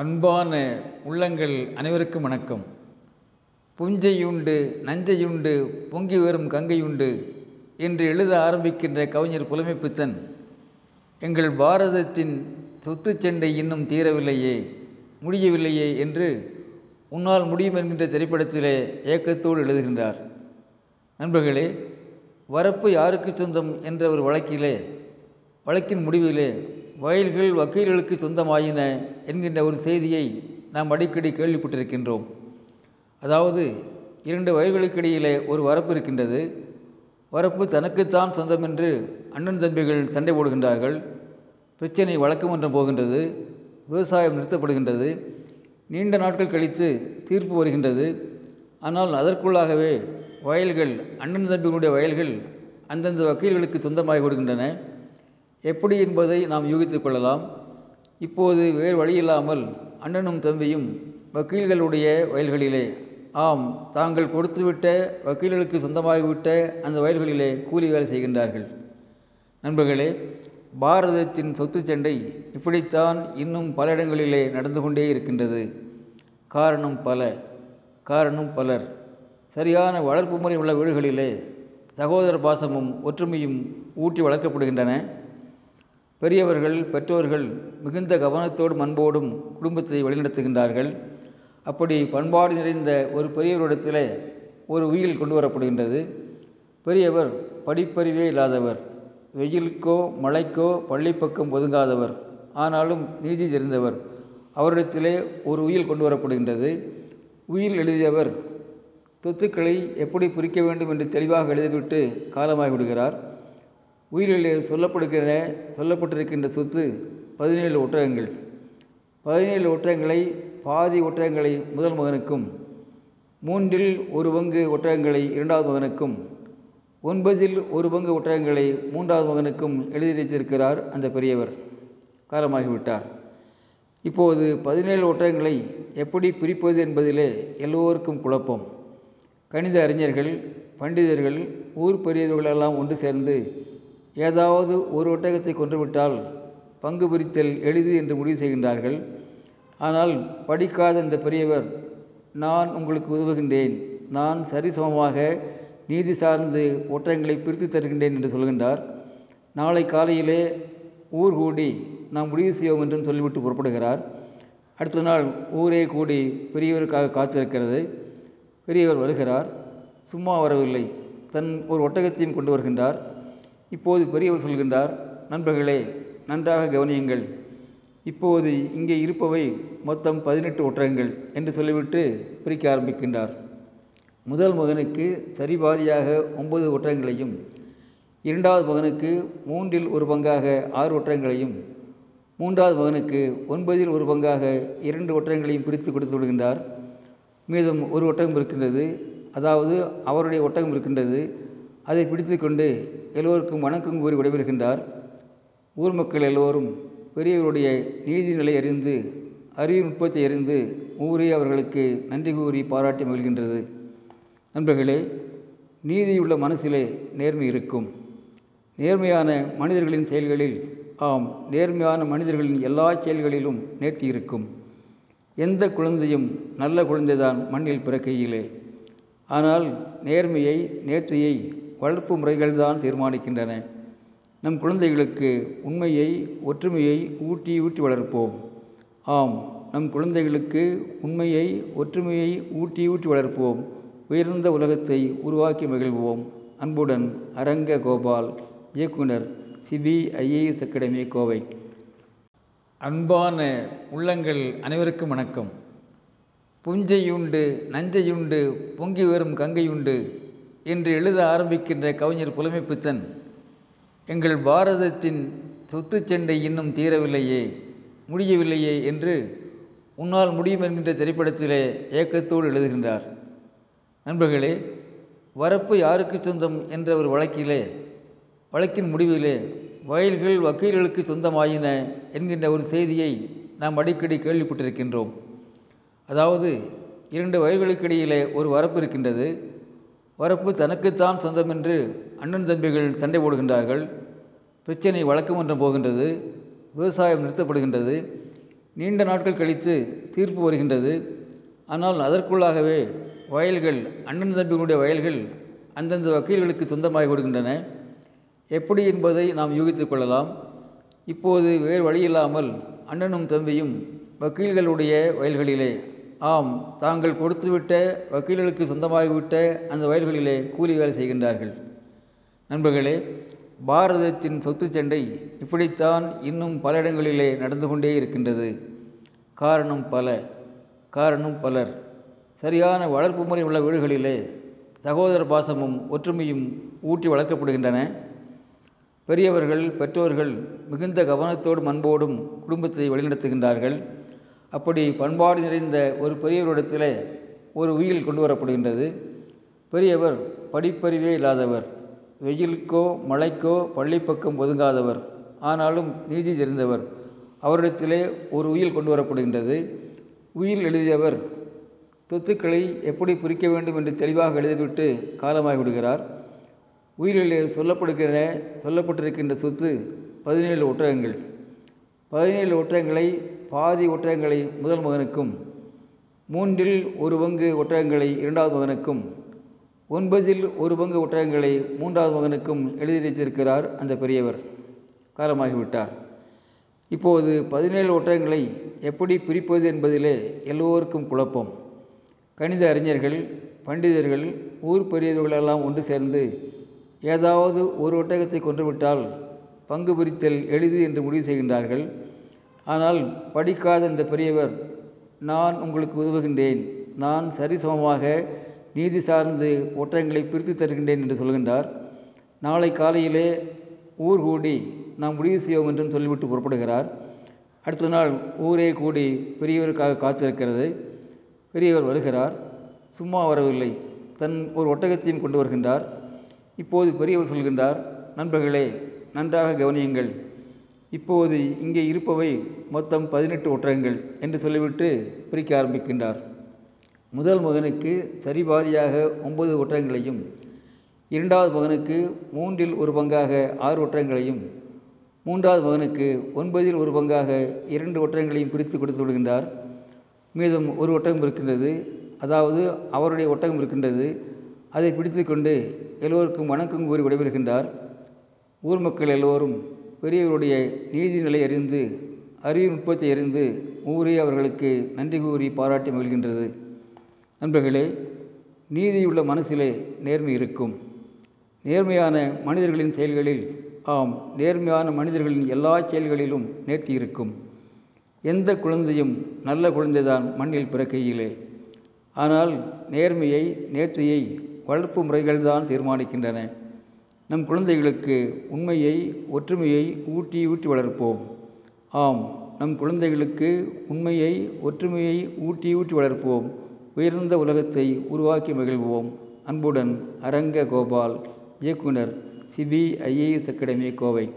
அன்பான உள்ளங்கள் அனைவருக்கும் வணக்கம். புஞ்சையுண்டு நஞ்சையுண்டு பொங்கி வரும் கங்கையுண்டு என்று எழுத ஆரம்பிக்கின்ற கவிஞர் புலமைப்பித்தன் எங்கள் பாரதத்தின் சொத்துச்சண்டை இன்னும் தீரவில்லையே முடியவில்லையே என்று உன்னால் முடியும் என்கின்ற திரைப்படத்திலே ஏக்கத்தோடு எழுதுகின்றார். நண்பர்களே வரப்பு யாருக்கு சொந்தம் என்ற ஒரு வழக்கிலே வழக்கின் முடிவிலே வயல்கள் வக்கீல்களுக்கு சொந்தமாயின என்கின்ற ஒரு செய்தியை நாம் அடிக்கடி கேள்விப்பட்டிருக்கின்றோம். அதாவது இரண்டு வயல்களுக்கு இடையிலே ஒரு வரப்பு இருக்கின்றது. வரப்பு தனக்குத்தான் சொந்தம் என்று அண்ணன் தம்பிகள் சண்டை போடுகின்றார்கள். பிரச்சனை வழக்கமன்றம் போகின்றது. விவசாயம் நிறுத்தப்படுகின்றது. நீண்ட நாட்கள் கழித்து தீர்ப்பு வருகின்றது. ஆனால் அதற்குள்ளாகவே வயல்கள் அண்ணன் தம்பிகளுடைய வயல்கள் அந்தந்த வக்கீல்களுக்கு சொந்தமாகி கொடுக்கின்றன எப்படி என்பதை நாம் யூகித்துக் கொள்ளலாம். இப்போது வேறு வழியில்லாமல் அண்ணனும் தம்பியும் வக்கீல்களுடைய வயல்களிலே. ஆம் தாங்கள் கொடுத்துவிட்ட வக்கீல்களுக்கு சொந்தமாகிவிட்ட அந்த வயல்களிலே கூலி வேலை செய்கின்றார்கள். நண்பர்களே பாரதத்தின் சொத்து சண்டை இப்படித்தான் இன்னும் பல இடங்களிலே நடந்து கொண்டே இருக்கின்றது. காரணம் பல காரணம் பலர். சரியான வளர்ப்பு முறை உள்ள வீடுகளிலே சகோதர பாசமும் ஒற்றுமையும் ஊட்டி வளர்க்கப்படுகின்றன. பெரியவர்கள் பெற்றோர்கள் மிகுந்த கவனத்தோடும் அன்போடும் குடும்பத்தை வழிநடத்துகின்றார்கள். அப்படி பண்பாடு நிறைந்த ஒரு பெரியவரிடத்தில் ஒரு உயில் கொண்டு வரப்படுகின்றது. பெரியவர் படிப்பறிவே இல்லாதவர் வெயிலுக்கோ மழைக்கோ பள்ளிப்பக்கம் ஒதுங்காதவர் ஆனாலும் நீதி தெரிந்தவர் அவரிடத்திலே ஒரு உயில் கொண்டு வரப்படுகின்றது. உயில் எழுதியவர் சொத்துக்களை எப்படி பிரிக்க வேண்டும் என்று தெளிவாக எழுதிவிட்டு காலமாகிவிடுகிறார். உயிரில் சொல்லப்படுகிற சொல்லப்பட்டிருக்கின்ற சொத்து பதினேழு ஒட்டகங்கள். பதினேழு ஒட்டகங்களை பாதி ஒட்டகங்களை முதல் மகனுக்கும் மூன்றில் ஒரு பங்கு ஒட்டகங்களை இரண்டாவது மகனுக்கும் ஒன்பதில் ஒரு பங்கு ஒட்டகங்களை மூன்றாவது மகனுக்கும் எழுதி வைத்திருக்கிறார் அந்த பெரியவர். காலமாகிவிட்டார். இப்போது பதினேழு ஒட்டகங்களை எப்படி பிரிப்பது என்பதிலே எல்லோருக்கும் குழப்பம். கணித அறிஞர்கள் பண்டிதர்கள் ஊர் பெரியவர்களெல்லாம் ஒன்று சேர்ந்து ஏதாவது ஒரு ஒட்டகத்தை கொன்றுவிட்டால் பங்கு பிரித்தல் எளிது என்று முடிவு செய்கின்றார்கள். ஆனால் படிக்காத இந்த பெரியவர் நான் உங்களுக்கு உதவுகின்றேன். நான் சரிசமமாக நீதி சார்ந்து ஒட்டகங்களை பிரித்து தருகின்றேன் என்று சொல்கின்றார். நாளை காலையிலே ஊர் கூடி நாம் முடிவு செய்வோம் என்றும் சொல்லிவிட்டு புறப்படுகிறார். அடுத்த நாள் ஊரே கூடி பெரியவருக்காக காத்திருக்கிறது. பெரியவர் வருகிறார். சும்மா வரவில்லை. தன் ஒரு ஒட்டகத்தையும் கொண்டு வருகின்றார். இப்போது பெரியவர் சொல்கின்றார் நண்பர்களே நன்றாக கவனியுங்கள். இப்போது இங்கே இருப்பவை மொத்தம் பதினெட்டு ஒட்டகங்கள் என்று சொல்லிவிட்டு பிரிக்க ஆரம்பிக்கின்றார். முதல் மகனுக்கு சரிபாதியாக ஒன்பது ஒற்றகங்களையும் இரண்டாவது மகனுக்கு மூன்றில் ஒரு பங்காக ஆறு ஒற்றகங்களையும் மூன்றாவது மகனுக்கு ஒன்பதில் ஒரு பங்காக இரண்டு ஒற்றகங்களையும் பிரித்து கொடுத்து விடுகின்றார். மீதம் ஒரு ஒட்டகம் இருக்கின்றது அதாவது அவருடைய ஒட்டகம் இருக்கின்றது அதை பிடித்து கொண்டு எல்லோருக்கும் வணக்கம் கூறி விடைபெறுகின்றார். ஊர் மக்கள் எல்லோரும் பெரியவருடைய நீதி நிலை அறிந்து அறிவு நுட்பத்தை அறிந்து ஊரே அவர்களுக்கு நன்றி கூறி பாராட்டி மகிழ்கின்றது. நண்பர்களே நீதியுள்ள மனசிலே நேர்மை இருக்கும். நேர்மையான மனிதர்களின் செயல்களில் ஆம் நேர்மையான மனிதர்களின் எல்லா செயல்களிலும் நேர்த்தி இருக்கும். எந்த குழந்தையும் நல்ல குழந்தைதான் மண்ணில் பிறக்கையிலே. ஆனால் நேர்மையை நேர்த்தியை வளர்ப்பு முறைகள்தான் தீர்மானிக்கின்றன. நம் குழந்தைகளுக்கு உண்மையை ஒற்றுமையை ஊட்டி ஊட்டி வளர்ப்போம். ஆம் நம் குழந்தைகளுக்கு உண்மையை ஒற்றுமையை ஊட்டி ஊட்டி வளர்ப்போம். உயர்ந்த உலகத்தை உருவாக்கி மகிழ்வோம். அன்புடன் அரங்க கோபால் இயக்குனர் சிபிஐஏஎஸ் அகாடமி கோவை. அன்பான உள்ளங்கள் அனைவருக்கும் வணக்கம். புஞ்சையுண்டு நஞ்சையுண்டு பொங்கி வரும் கங்கையுண்டு என்று எழுத ஆரம்பிக்கின்ற கவிஞர் புலமைப்பித்தன் எங்கள் பாரதத்தின் சொத்து சண்டை இன்னும் தீரவில்லையே முடியவில்லையே என்று உன்னால் முடியும் என்கின்ற திரைப்படத்திலே ஏக்கத்தோடு எழுதுகின்றார். நண்பர்களே வரப்பு யாருக்கு சொந்தம் என்ற ஒரு வழக்கிலே வழக்கின் முடிவிலே வயல்கள் வக்கீல்களுக்கு சொந்தமாயின என்கின்ற ஒரு செய்தியை நாம் அடிக்கடி கேள்விப்பட்டிருக்கின்றோம். அதாவது இரண்டு வயல்களுக்கு இடையிலே ஒரு வரப்பு இருக்கின்றது. வரப்பு தனக்குத்தான் சொந்தம் என்று அண்ணன் தம்பிகள் சண்டை போடுகின்றார்கள். பிரச்சனை வழக்கமன்றம் போகின்றது. விவசாயம் நிறுத்தப்படுகின்றது. நீண்ட நாட்கள் கழித்து தீர்ப்பு வருகின்றது. ஆனால் அதற்குள்ளாகவே வயல்கள் அண்ணன் தம்பிகளுடைய வயல்கள் அந்தந்த வக்கீல்களுக்கு சொந்தமாகி விடுகின்றன. எப்படி என்பதை நாம் யூகித்து கொள்ளலாம். இப்போது வேறு வழியில்லாமல் அண்ணனும் தம்பியும் வக்கீல்களுடைய வயல்களிலே ஆம் தாங்கள் கொடுத்துவிட்ட வக்கீல்களுக்கு சொந்தமாகிவிட்ட அந்த வயல்களிலே கூலி வேலை செய்கின்றார்கள். நண்பர்களே பாரதத்தின் சொத்து சண்டை இப்படித்தான் இன்னும் பல இடங்களிலே நடந்து கொண்டே இருக்கின்றது. காரணம் பல காரணம் பலர். சரியான வளர்ப்பு முறை உள்ள வீடுகளிலே சகோதர பாசமும் ஒற்றுமையும் ஊட்டி வளர்க்கப்படுகின்றன. பெரியவர்கள் பெற்றோர்கள் மிகுந்த கவனத்தோடும் அன்போடும் குடும்பத்தை வழிநடத்துகின்றார்கள். அப்படி பண்பாடு நிறைந்த ஒரு பெரியவரிடத்தில் ஒரு உயில் கொண்டு வரப்படுகின்றது பெரியவர் படிப்பறிவே இல்லாதவர் வெயிலுக்கோ மழைக்கோ பள்ளிப்பக்கம் ஒதுங்காதவர் ஆனாலும் நீதி தெரிந்தவர். அவரிடத்திலே ஒரு உயில் கொண்டு வரப்படுகின்றது உயில் எழுதியவர் சொத்துக்களை எப்படி பிரிக்க வேண்டும் என்று தெளிவாக எழுதிவிட்டு காலமாகி விடுகிறார். உயிரிலே சொல்லப்படுகிற சொல்லப்பட்டிருக்கின்ற சொத்து பதினேழு ஒட்டகங்கள். பதினேழு ஒட்டகங்களை பாதி ஒட்டகங்களை முதல் மகனுக்கும் மூன்றில் ஒரு பங்கு ஒட்டகங்களை இரண்டாவது மகனுக்கும் ஒன்பதில் ஒரு பங்கு ஒட்டகங்களை மூன்றாவது மகனுக்கும் எழுதி வைத்திருக்கிறார் அந்த பெரியவர். காலமாகிவிட்டார். இப்போது பதினேழு ஒட்டகங்களை எப்படி பிரிப்பது என்பதிலே எல்லோருக்கும் குழப்பம். கணித அறிஞர்கள் பண்டிதர்கள் ஊர் பெரியவர்களெல்லாம் ஒன்று சேர்ந்து ஏதாவது ஒரு ஒட்டகத்தை கொன்றுவிட்டால் பங்கு பிரித்தல் எளிது என்று முடிவு செய்கின்றார்கள். ஆனால் படிக்காத இந்த பெரியவர் நான் உங்களுக்கு உதவுகின்றேன். நான் சரிசமமாக நீதி சார்ந்து ஒற்றங்களை பிரித்து தருகின்றேன் என்று சொல்கின்றார் நாளை காலையிலே ஊர் கூடி நாம் முடிவு செய்வோம் என்றும் சொல்லிவிட்டு புறப்படுகிறார். அடுத்த நாள் ஊரே கூடி பெரியவருக்காக காத்திருக்கிறது. பெரியவர் வருகிறார். சும்மா வரவில்லை. தன் ஒரு ஒட்டகத்தையும் கொண்டு வருகின்றார். இப்போது பெரியவர் சொல்கின்றார் நண்பர்களே நன்றாக கவனியுங்கள். இப்போது இங்கே இருப்பவை மொத்தம் பதினெட்டு ஒற்றகங்கள் என்று சொல்லிவிட்டு பிரிக்க ஆரம்பிக்கின்றார். முதல் மகனுக்கு சரிபாதியாக ஒன்பது ஒற்றகங்களையும் இரண்டாவது மகனுக்கு மூன்றில் ஒரு பங்காக ஆறு ஒற்றகங்களையும் மூன்றாவது மகனுக்கு ஒன்பதில் ஒரு பங்காக இரண்டு ஒற்றகங்களையும் பிரித்து கொடுத்து விடுகின்றார். மீதம் ஒரு ஒட்டகம் இருக்கின்றது. அதாவது அவருடைய ஒட்டகம் இருக்கின்றது. அதை பிடித்து கொண்டு எல்லோருக்கும் வணக்கம் கூறி விடைபெறுகின்றார். ஊர் மக்கள் எல்லோரும் பெரியவருடைய நீதிநிலை அறிந்து அறிவு நுட்பத்தை அறிந்து ஊரே அவர்களுக்கு நன்றி கூறி பாராட்டி மகிழ்கின்றது. நண்பர்களே நீதியுள்ள மனசிலே நேர்மை இருக்கும். நேர்மையான மனிதர்களின் செயல்களில் ஆம் நேர்மையான மனிதர்களின் எல்லா செயல்களிலும் நேர்த்தி இருக்கும். எந்த குழந்தையும் நல்ல குழந்தைதான் மண்ணில் பிறக்கையிலே. ஆனால் நேர்மையை நேர்த்தியை வளர்ப்பு முறைகள்தான் தீர்மானிக்கின்றன. நம் குழந்தைகளுக்கு உண்மையை ஒற்றுமையை ஊட்டி ஊட்டி வளர்ப்போம். ஆம் நம் குழந்தைகளுக்கு உண்மையை ஒற்றுமையை ஊட்டி ஊட்டி வளர்ப்போம். உயர்ந்த உலகத்தை உருவாக்கி மகிழ்வோம். அன்புடன் அரங்க கோபால் இயக்குனர் சிபிஐஏஎஸ் அகாடமி கோவை.